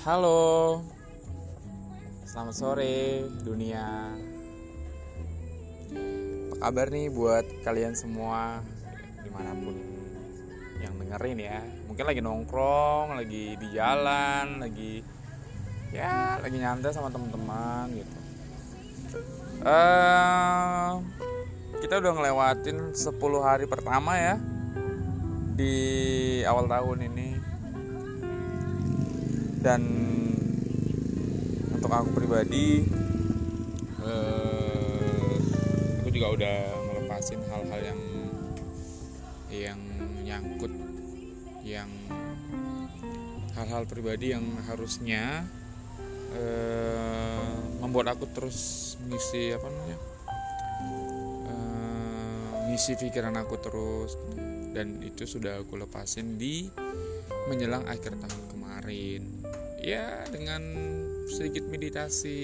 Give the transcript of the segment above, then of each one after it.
Halo, selamat sore dunia. Apa kabar nih buat kalian semua di mana pun yang dengerin ya? Mungkin lagi nongkrong, lagi di jalan, lagi ya lagi nyantai sama teman-teman gitu. Uh, kita udah ngelewatin 10 hari pertama ya di awal tahun ini dan untuk aku pribadi eh, aku juga udah melepasin hal-hal yang yang nyangkut yang hal-hal pribadi yang harusnya eh, membuat aku terus mengisi apa namanya eh, ngisi pikiran aku terus dan itu sudah aku lepasin di menjelang akhir tahun kemarin ya dengan sedikit meditasi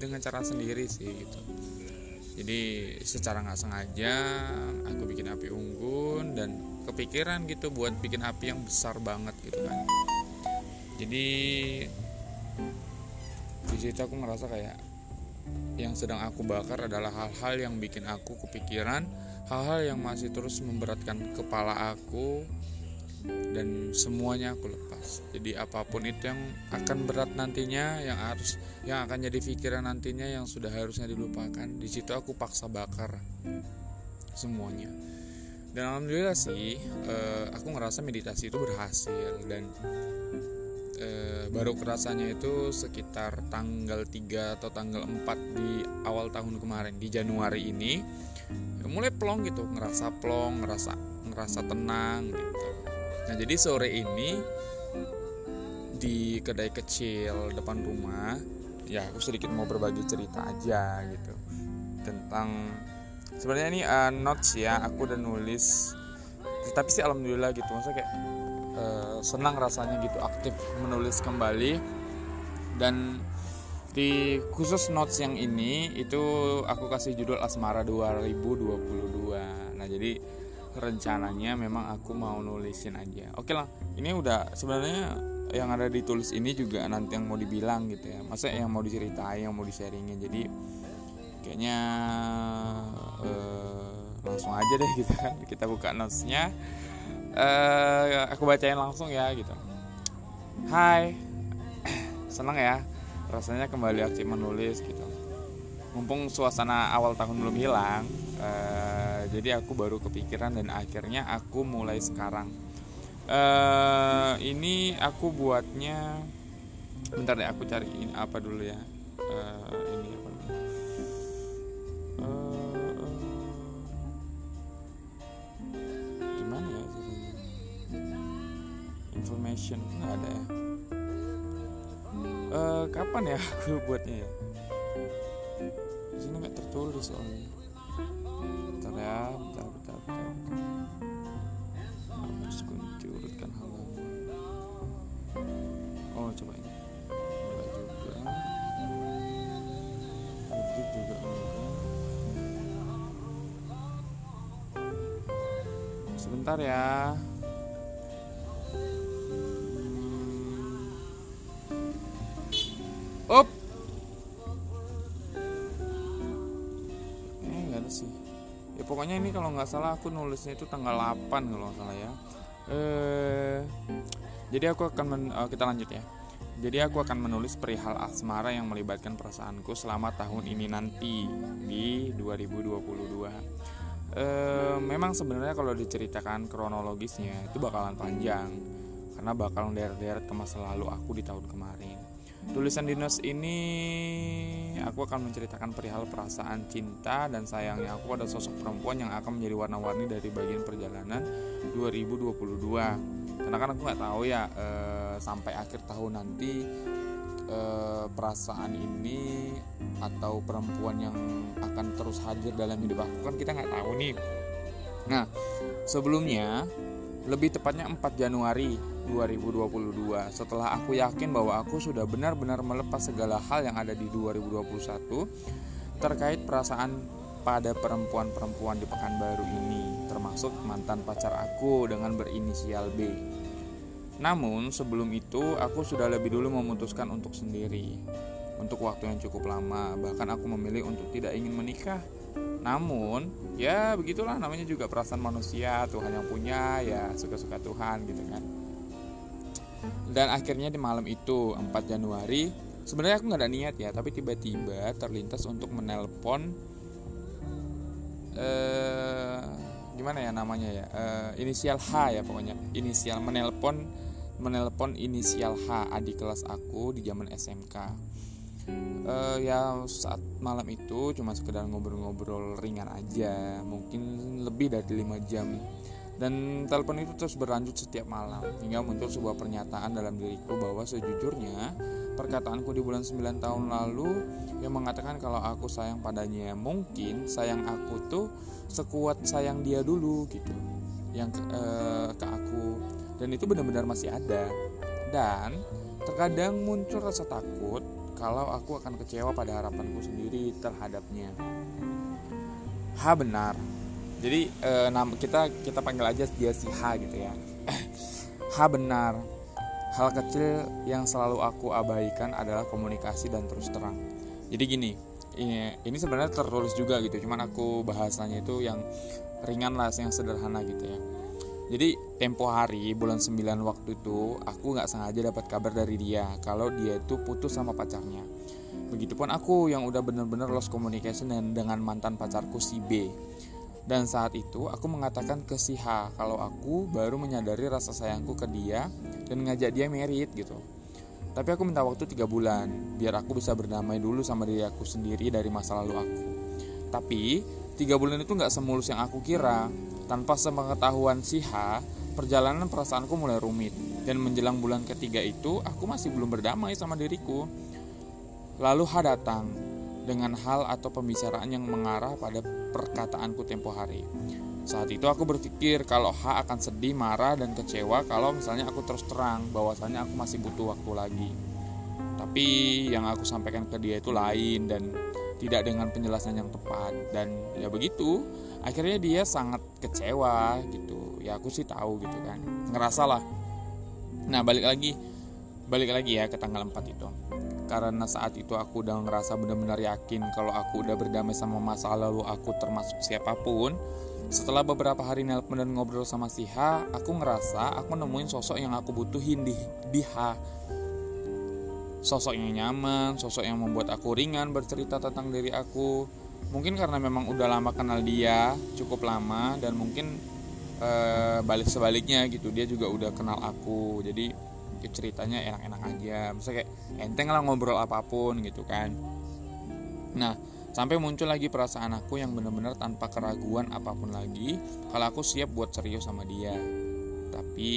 dengan cara sendiri sih gitu. Jadi secara nggak sengaja aku bikin api unggun dan kepikiran gitu buat bikin api yang besar banget gitu kan. Jadi di situ aku ngerasa kayak yang sedang aku bakar adalah hal-hal yang bikin aku kepikiran hal-hal yang masih terus memberatkan kepala aku dan semuanya aku lepas. Jadi apa pun itu yang akan berat nantinya yang harus yang akan jadi pikiran nantinya yang sudah harusnya dilupakan di situ aku paksa bakar semuanya. Dan alhamdulillah sih eh, aku ngerasa meditasi itu berhasil. Dan eh, baru kerasanya itu sekitar tanggal 3 atau tanggal 4 di awal tahun kemarin di Januari ini mulai plong gitu. Ngerasa plong ngerasa ngerasa tenang gitu Nah jadi sore ini di kedai kecil depan rumah ya aku sedikit mau berbagi cerita aja gitu tentang sebenarnya ini uh, notes ya aku udah nulis tapi sih alhamdulillah gitu maksudnya kayak uh, senang rasanya gitu aktif menulis kembali. Dan di khusus notes yang ini itu aku kasih judul Asmara 2022 nah jadi rencananya memang aku mau nulisin aja. Oke lah ini udah sebenarnya yang ada ditulis ini juga nanti yang mau dibilang gitu ya. Masa yang mau diceritain yang mau di sharingin jadi kayaknya uh, langsung aja deh gitu kan. Kita buka notesnya. Uh, aku bacain langsung ya gitu. Hai. Senang ya rasanya kembali aktif menulis gitu. Mumpung suasana awal tahun belum hilang uh, jadi aku baru kepikiran dan akhirnya aku mulai sekarang. Uh, ini aku buatnya bentar deh aku cariin apa dulu ya. Uh, ini apa uh, gimana ya information nggak ada ya? Uh, kapan ya aku buatnya ya? Di sini nggak tertulis soalnya sebentar ya. Up. pokoknya ini kalau nggak salah aku nulisnya itu tanggal 8 kalau nggak salah ya eh jadi aku akan men, uh, kita lanjut ya jadi aku akan menulis perihal asmara yang melibatkan perasaanku selama tahun ini nanti di 2022 Uh, memang sebenarnya kalau diceritakan kronologisnya itu bakalan panjang karena bakal deret-deret ke masa lalu aku di tahun kemarin Tulisan dinas ini aku akan menceritakan perihal perasaan cinta dan sayangnya aku pada sosok perempuan yang akan menjadi warna-warni dari bagian perjalanan 2022. Karena kan aku nggak tahu ya e, sampai akhir tahun nanti e, perasaan ini atau perempuan yang akan terus hadir dalam hidup aku kan kita nggak tahu nih. Nah sebelumnya lebih tepatnya 4 Januari 2022 setelah aku yakin bahwa aku sudah benar-benar melepas segala hal yang ada di 2021 terkait perasaan pada perempuan-perempuan di Pekanbaru ini termasuk mantan pacar aku dengan berinisial B namun sebelum itu aku sudah lebih dulu memutuskan untuk sendiri. Untuk waktu yang cukup lama bahkan aku memilih untuk tidak ingin menikah. Namun ya begitulah namanya juga perasaan manusia Tuhan yang punya ya suka-suka Tuhan gitu kan. Dan akhirnya di malam itu 4 Januari sebenarnya aku nggak ada niat ya tapi tiba-tiba terlintas untuk menelpon eh, gimana ya namanya ya eh, inisial H ya pokoknya inisial menelpon menelpon inisial H adik kelas aku di zaman SMK uh, ya saat malam itu cuma sekedar ngobrol-ngobrol ringan aja mungkin lebih dari lima jam. Dan telepon itu terus berlanjut setiap malam hingga muncul sebuah pernyataan dalam diriku bahwa sejujurnya perkataanku di bulan 9 tahun lalu yang mengatakan kalau aku sayang padanya mungkin sayang aku tuh sekuat sayang dia dulu gitu. Yang uh, ke aku dan itu benar-benar masih ada dan terkadang muncul rasa takut kalau aku akan kecewa pada harapanku sendiri terhadapnya. H benar. Jadi e, nama kita kita panggil aja dia si H gitu ya. H benar. Hal kecil yang selalu aku abaikan adalah komunikasi dan terus terang. Jadi gini, ini, ini sebenarnya tertulis juga gitu, cuman aku bahasanya itu yang ringan lah, yang sederhana gitu ya jadi tempo hari bulan 9 waktu itu aku nggak sengaja dapat kabar dari dia kalau dia itu putus sama pacarnya. Begitupun aku yang udah bener-bener lost communication dengan mantan pacarku si B. Dan saat itu aku mengatakan ke si H kalau aku baru menyadari rasa sayangku ke dia dan ngajak dia merit gitu. Tapi aku minta waktu tiga bulan biar aku bisa berdamai dulu sama diri aku sendiri dari masa lalu aku. Tapi tiga bulan itu nggak semulus yang aku kira tanpa sepengetahuan si H, perjalanan perasaanku mulai rumit dan menjelang bulan ketiga itu aku masih belum berdamai sama diriku. Lalu H datang dengan hal atau pembicaraan yang mengarah pada perkataanku tempo hari. Saat itu aku berpikir kalau H akan sedih, marah, dan kecewa kalau misalnya aku terus terang bahwasanya aku masih butuh waktu lagi. Tapi yang aku sampaikan ke dia itu lain dan tidak dengan penjelasan yang tepat. Dan ya begitu akhirnya dia sangat kecewa gitu. Ya aku sih tahu gitu kan ngerasa lah. Nah balik lagi balik lagi ya ke tanggal 4 itu. Karena saat itu aku udah ngerasa benar-benar yakin kalau aku udah berdamai sama masa lalu aku termasuk siapa pun. Setelah beberapa hari nelpon dan ngobrol sama si H, aku ngerasa aku nemuin sosok yang aku butuhin di, di H. Sosok yang nyaman, sosok yang membuat aku ringan bercerita tentang diri aku, mungkin karena memang udah lama kenal dia cukup lama dan mungkin e, balik sebaliknya gitu dia juga udah kenal aku. Jadi ceritanya enak-enak aja. Misalnya kayak enteng lah ngobrol apa pun gitu kan. Nah sampai muncul lagi perasaan aku yang benar-benar tanpa keraguan apa pun lagi kalau aku siap buat serius sama dia tapi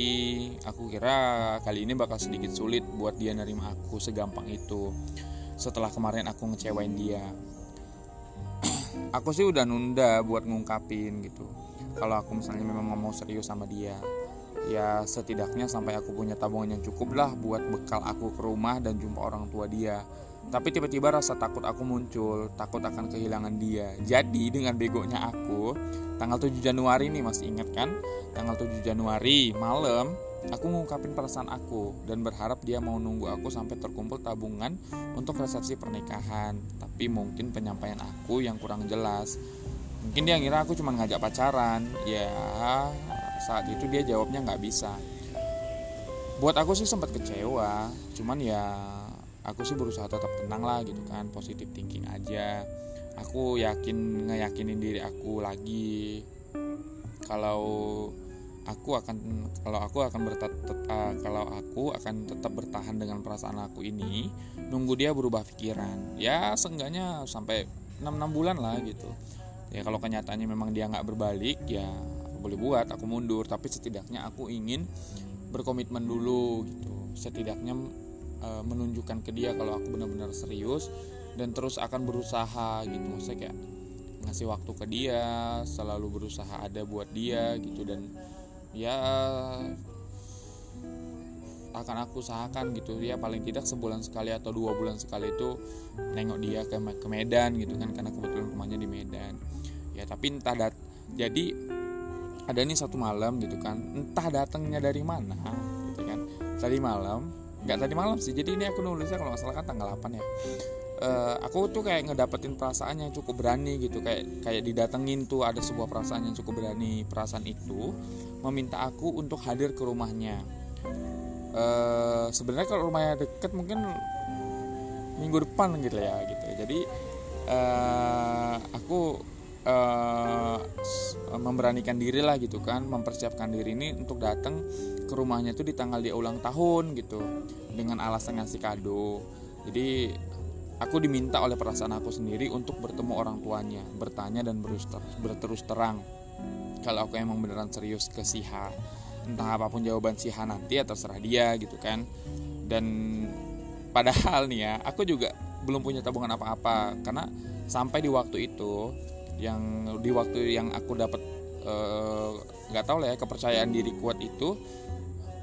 aku kira kali ini bakal sedikit sulit buat dia nerima aku segampang itu. Setelah kemarin aku ngecewain dia. Aku sih udah nunda buat ngungkapin gitu. Kalau aku misalnya memang mau serius sama dia ya setidaknya sampai aku punya tabungan yang cukup lah buat bekal aku ke rumah dan jumpa orang tua dia. Tapi tiba-tiba rasa takut aku muncul takut akan kehilangan dia. Jadi dengan begonya aku tanggal 7 Januari nih masih ingat kan tanggal 7 Januari malam Aku ngungkapin perasaan aku dan berharap dia mau nunggu aku sampai terkumpul tabungan untuk resepsi pernikahan. Tapi mungkin penyampaian aku yang kurang jelas. Mungkin dia ngira aku cuma ngajak pacaran. Ya, saat itu dia jawabnya nggak bisa. Buat aku sih sempat kecewa, cuman ya aku sih berusaha tetap tenang lah gitu kan, positif thinking aja. Aku yakin ngeyakinin diri aku lagi. Kalau aku akan kalau aku akan bertat, uh, kalau aku akan tetap bertahan dengan perasaan aku ini nunggu dia berubah pikiran. Ya seenggaknya sampai 6-6 bulan lah gitu. Ya kalau kenyataannya memang dia nggak berbalik ya boleh buat aku mundur. Tapi setidaknya aku ingin berkomitmen dulu gitu. Setidaknya uh, menunjukkan ke dia kalau aku benar-benar serius dan terus akan berusaha gitu. Maksudnya kayak ngasih waktu ke dia selalu berusaha ada buat dia gitu. Dan ya akan aku usahakan gitu. Ya paling tidak sebulan sekali atau dua bulan sekali itu nengok dia ke, ke Medan gitu kan. Karena kebetulan rumahnya di Medan. Ya tapi entah dat jadi ada nih satu malam gitu kan. Entah datangnya dari mana gitu kan. Tadi malam nggak tadi malam sih. Jadi ini aku nulisnya kalau nggak salah kan tanggal 8 ya uh, aku tuh kayak ngedapetin perasaan yang cukup berani gitu. Kayak kayak didatengin tuh ada sebuah perasaan yang cukup berani perasaan itu meminta aku untuk hadir ke rumahnya. Uh, sebenarnya kalau rumahnya deket mungkin minggu depan gitu ya gitu. Jadi uh, aku uh, memberanikan diri lah gitu kan mempersiapkan diri ini untuk datang ke rumahnya itu di tanggal dia ulang tahun gitu dengan alasan ngasih kado. Jadi aku diminta oleh perasaan aku sendiri untuk bertemu orang tuanya bertanya dan berterus terang. Kalau aku emang beneran serius ke Siha entah apa pun jawaban Siha nanti atau serah dia gitu kan. Dan padahal nih ya aku juga belum punya tabungan apa-apa. Karena sampai di waktu itu yang di waktu yang aku dapat eh, nggak uh, tahu lah ya kepercayaan diri kuat itu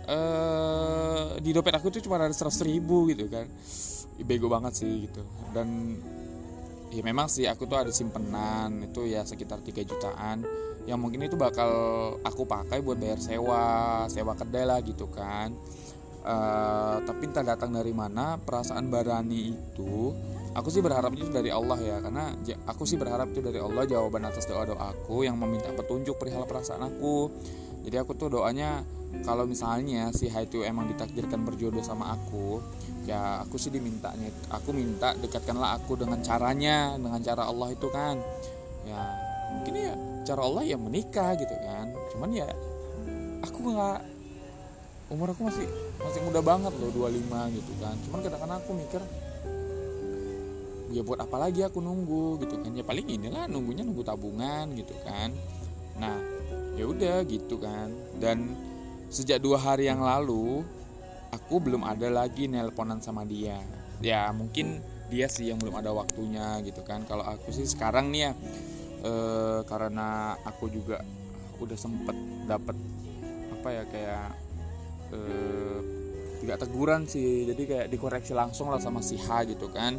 uh, di dompet aku tuh cuma ada seratus ribu gitu kan bego banget sih gitu. Dan ya memang sih aku tuh ada simpenan itu ya sekitar 3 jutaan. Yang mungkin itu bakal aku pakai buat bayar sewa sewa kedai lah gitu kan. Uh, tapi entah datang dari mana perasaan barani itu aku sih berharap itu dari Allah ya. Karena aku sih berharap itu dari Allah jawaban atas doa doa aku yang meminta petunjuk perihal perasaan aku. Jadi aku tuh doanya kalau misalnya si Hai itu emang ditakdirkan berjodoh sama aku ya aku sih dimintanya aku minta dekatkanlah aku dengan caranya dengan cara Allah itu kan. Ya mungkin ya cara Allah ya menikah gitu kan. Cuman ya aku nggak umur aku masih masih muda banget loh 25 gitu kan. Cuman kadang-kadang aku mikir ya buat apa lagi aku nunggu gitu kan. Ya paling inilah nunggunya nunggu tabungan gitu kan. Nah ya udah gitu kan. Dan sejak dua hari yang lalu aku belum ada lagi nelponan sama dia. Ya mungkin dia sih yang belum ada waktunya gitu kan. Kalau aku sih sekarang nih ya e, karena aku juga udah sempet dapet apa ya kayak e, tidak teguran sih. Jadi kayak dikoreksi langsung lah sama si H gitu kan.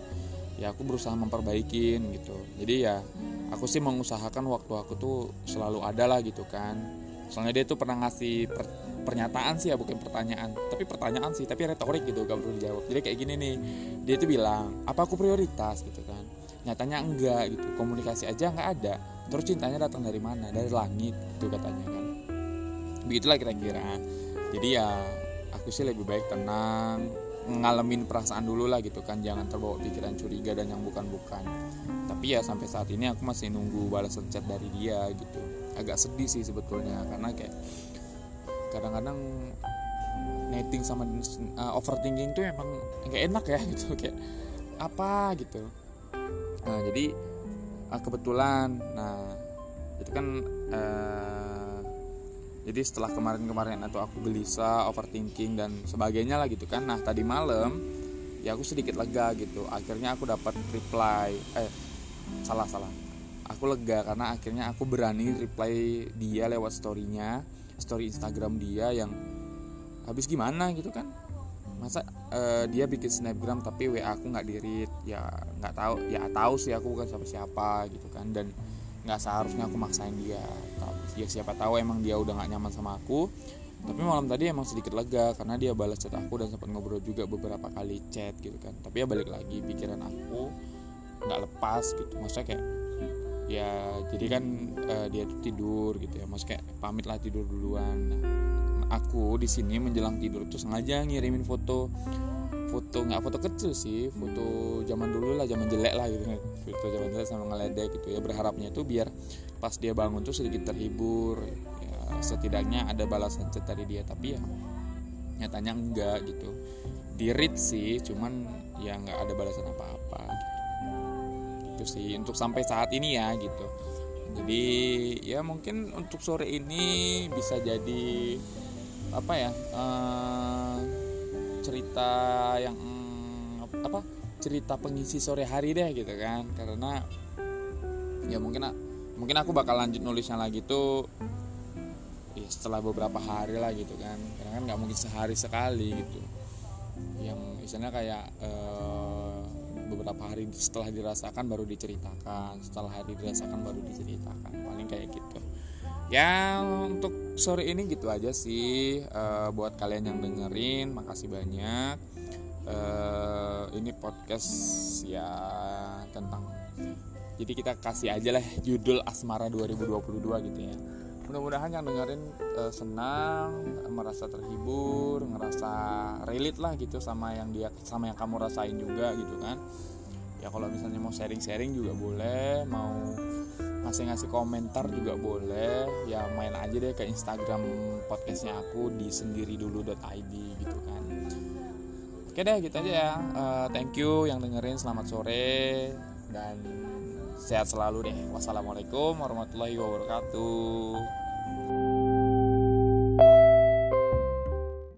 Ya aku berusaha memperbaikin gitu. Jadi ya aku sih mengusahakan waktu aku tuh selalu ada lah gitu kan soalnya dia tuh pernah ngasih per, pernyataan sih ya bukan pertanyaan. Tapi pertanyaan sih tapi retorik gitu gak perlu dijawab. Jadi kayak gini nih dia tuh bilang apa aku prioritas? Gitu kan. Nyatanya enggak gitu komunikasi aja nggak ada. Terus cintanya datang dari mana? Dari langit itu katanya kan. Begitulah kira-kira. Jadi ya aku sih lebih baik tenang ngalamin perasaan dulu lah gitu kan. Jangan terbawa pikiran curiga dan yang bukan-bukan. Tapi ya sampai saat ini aku masih nunggu balasan chat dari dia gitu agak sedih sih sebetulnya karena kayak kadang-kadang netting sama uh, overthinking tuh emang nggak enak ya gitu kayak apa gitu. Nah jadi uh, kebetulan nah itu kan uh, jadi setelah kemarin-kemarin atau aku gelisah overthinking dan sebagainya lah gitu kan. Nah tadi malam ya aku sedikit lega gitu. Akhirnya aku dapat reply eh salah salah aku lega karena akhirnya aku berani reply dia lewat storynya story Instagram dia yang habis gimana gitu kan. Masa uh, dia bikin snapgram tapi wa aku nggak dirit ya nggak tahu ya tahu sih aku bukan siapa siapa gitu kan. Dan nggak seharusnya aku maksain dia. Ya siapa tahu emang dia udah nggak nyaman sama aku. Tapi malam tadi emang sedikit lega karena dia balas chat aku dan sempat ngobrol juga beberapa kali chat gitu kan. Tapi ya balik lagi pikiran aku nggak lepas gitu. Maksudnya kayak ya jadi kan uh, dia tuh tidur gitu ya. Mas kayak pamit lah tidur duluan. Nah, aku di sini menjelang tidur tuh sengaja ngirimin foto foto nggak foto kecil sih foto zaman dulu lah zaman jelek lah gitu. Foto zaman jelek sama ngeledek gitu ya. Berharapnya tuh biar pas dia bangun tuh sedikit terhibur. Ya setidaknya ada balasan chat dari dia. Tapi ya nyatanya enggak gitu. Di read sih cuman ya nggak ada balasan apa-apa gitu sih untuk sampai saat ini ya gitu. Jadi ya mungkin untuk sore ini bisa jadi apa ya uh, cerita yang um, apa cerita pengisi sore hari deh gitu kan. Karena ya mungkin mungkin aku bakal lanjut nulisnya lagi tuh ya setelah beberapa hari lah gitu kan. Karena kan nggak mungkin sehari sekali gitu. Yang misalnya kayak uh, beberapa hari setelah dirasakan baru diceritakan setelah hari dirasakan baru diceritakan paling kayak gitu. Ya untuk sore ini gitu aja sih uh, buat kalian yang dengerin makasih banyak. Uh, ini podcast ya tentang jadi kita kasih aja lah judul Asmara 2022 gitu ya. Mudah-mudahan yang dengerin uh, senang merasa terhibur ngerasa relate lah gitu sama yang dia sama yang kamu rasain juga gitu kan. Ya kalau misalnya mau sharing-sharing juga boleh mau ngasih-ngasih komentar juga boleh. Ya main aja deh ke Instagram podcastnya aku di sendiri dulu.id gitu kan. Oke deh gitu aja ya. Uh, thank you yang dengerin selamat sore dan sehat selalu deh. Wassalamualaikum warahmatullahi wabarakatuh